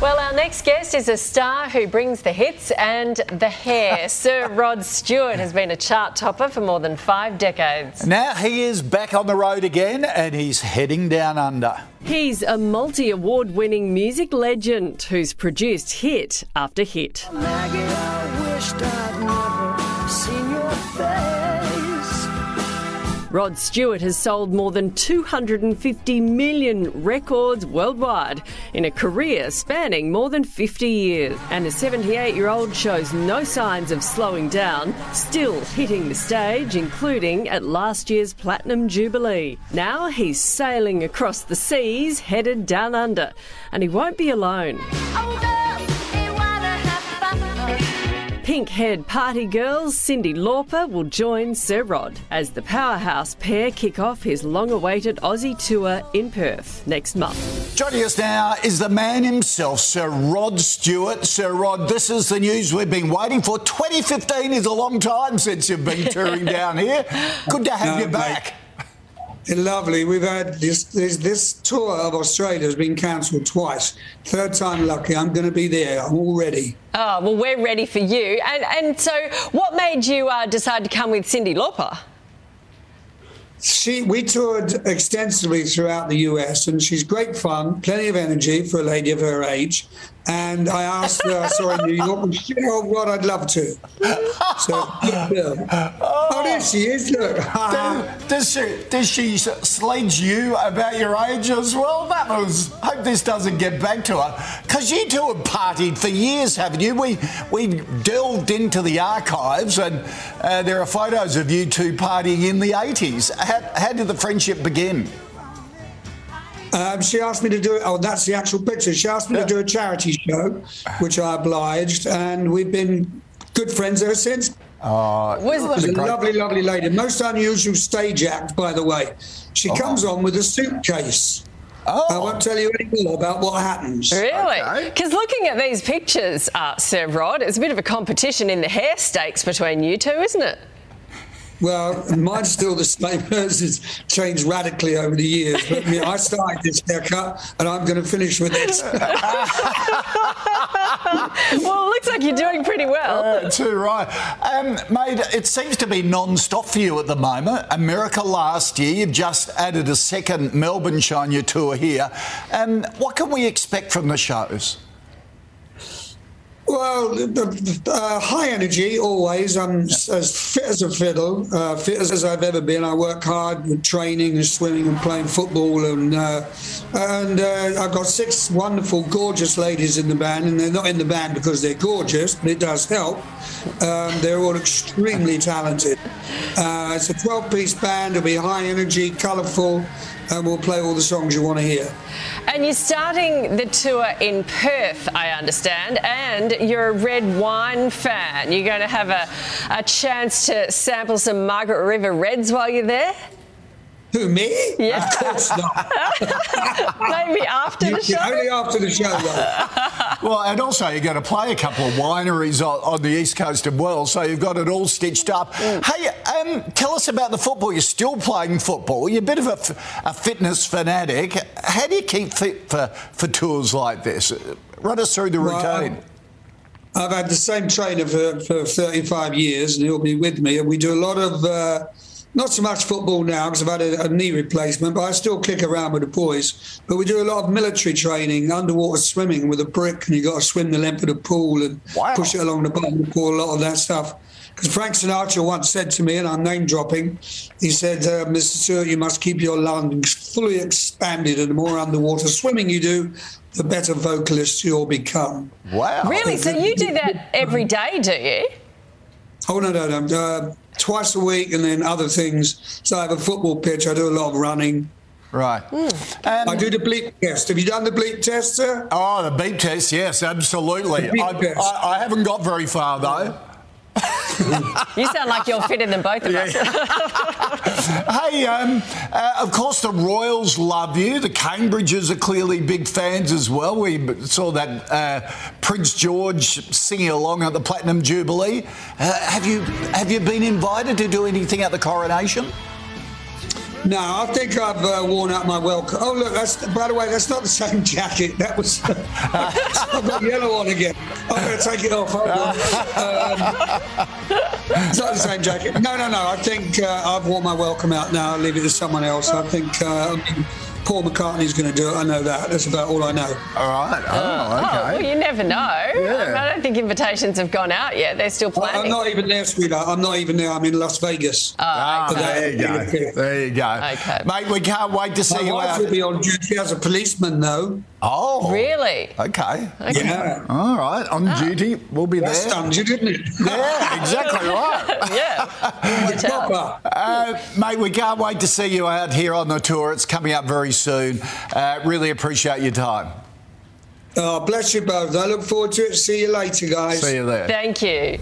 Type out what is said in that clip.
Well, our next guest is a star who brings the hits and the hair. Sir Rod Stewart has been a chart topper for more than five decades. Now he is back on the road again and he's heading down under. He's a multi award winning music legend who's produced hit after hit. Rod Stewart has sold more than 250 million records worldwide in a career spanning more than 50 years. And the 78 year old shows no signs of slowing down, still hitting the stage, including at last year's Platinum Jubilee. Now he's sailing across the seas, headed down under, and he won't be alone. Oh, Pink haired party girls Cyndi Lauper will join Sir Rod as the powerhouse pair kick off his long awaited Aussie tour in Perth next month. Joining us now is the man himself, Sir Rod Stewart. Sir Rod, this is the news we've been waiting for. 2015 is a long time since you've been touring down here. Good to have No, you back. Lovely. We've had this, this this tour of Australia has been cancelled twice. Third time lucky. I'm going to be there. I'm all ready. Oh, well, we're ready for you. And, and so, what made you uh, decide to come with Cyndi Lauper? She we toured extensively throughout the US, and she's great fun, plenty of energy for a lady of her age. And I asked her, I saw her in New York, and she said, "Oh God, I'd love to." So, yeah. oh, there she is. Look. Does, does she, does she sledge you about your age as well? That was. Hope this doesn't get back to her. Because you two have partied for years, haven't you? We we delved into the archives and uh, there are photos of you two partying in the 80s. How, how did the friendship begin? Um, she asked me to do it. Oh, that's the actual picture. She asked me Yeah. to do a charity show, which I obliged, and we've been good friends ever since. Was She's a lovely, lovely lady. Most unusual stage act, by the way. She comes on with a suitcase. Oh. I Oh, won't tell you any more about what happens. Really? Okay. Because looking at these pictures, uh, Sir Rod, it's a bit of a competition in the hair stakes between you two, isn't it? Well, mine's still the same. Hers has changed radically over the years. But I, mean, I started this haircut, and I'm going to finish with it. Well, it looks like you're doing pretty well. uh, too right. Um, mate, it seems to be non-stop for you at the moment. America last year, you've just added a second Melbourne show on your tour here. Um, what can we expect from the shows? Uh, high energy always. I'm s- as fit as a fiddle, uh, fit as, as I've ever been. I work hard with training and swimming and playing football, and uh, and uh, I've got six wonderful, gorgeous ladies in the band, and they're not in the band because they're gorgeous, but it does help. Um, they're all extremely talented. It's a 12-piece band. It'll be high energy, colourful, and we'll play all the songs you want to hear. And you're starting the tour in Perth, I understand, and you're a red wine fan. You're going to have a, a chance to sample some Margaret River Reds while you're there? Who me? Yeah. Of course not. Maybe after the show? Only after the show. Though. Well, and also you're going to play a couple of wineries on, on the east coast as well, so you've got it all stitched up. Mm. Hey, um, tell us about the football. You're still playing football. You're a bit of a, f- a fitness fanatic. How do you keep fit for, for tours like this? Run us through the Well, routine. I've had the same trainer for, for 35 years, and he'll be with me. And we do a lot of, uh, not so much football now because I've had a, a knee replacement, but I still kick around with the boys. But we do a lot of military training, underwater swimming with a brick, and you've got to swim the length of the pool and Wow. push it along the bottom of the pool, a lot of that stuff. Because Frank Sinatra once said to me, and I'm name dropping, he said, uh, Mr. Stewart, you must keep your lungs fully expanded, and the more underwater swimming you do, the better vocalist you'll become. Wow. Really? So you do that every day, do you? Oh no, no, no. Uh, twice a week, and then other things. So I have a football pitch. I do a lot of running. Right. I Um, do the bleep test. Have you done the bleep test, sir? oh, the beep test, yes, absolutely. Beep I, test. I, I haven't got very far, though. You sound like you're fitter than both of us. Hey, um, uh, of course, the Royals love you. The Cambridges are clearly big fans as well. We saw that uh, Prince George singing along at the Platinum Jubilee. Uh, have you have you been invited to do anything at the coronation? No, I think I've uh, worn out my welcome. Oh, look, that's by the way, that's not the same jacket. That was I've got the yellow on again. I'm going to take it off. On. Um, it's not the same jacket. No, no, no. I think uh, I've worn my welcome out now. I'll leave it to someone else. I think. Uh, Paul McCartney's going to do it. I know that. That's about all I know. All right. Oh, Oh, okay. well, you never know. Yeah. I don't think invitations have gone out yet. They're still planning. I'm not even there, sweetheart. I'm not even there. I'm in Las Vegas. Ah, For that. there you go. There you go. Okay. Mate, we can't wait to see My you wife out. will be on duty as a policeman, though. Oh. Really? Okay. Okay. Yeah. All right. On duty. We'll be That there. stunned you, didn't it? Yeah, exactly right. yeah. Watch out. Proper. Uh, mate, we can't wait to see you out here on the tour. It's coming up very soon. Uh, really appreciate your time. Oh, bless you both. I look forward to it. See you later, guys. See you there. Thank you.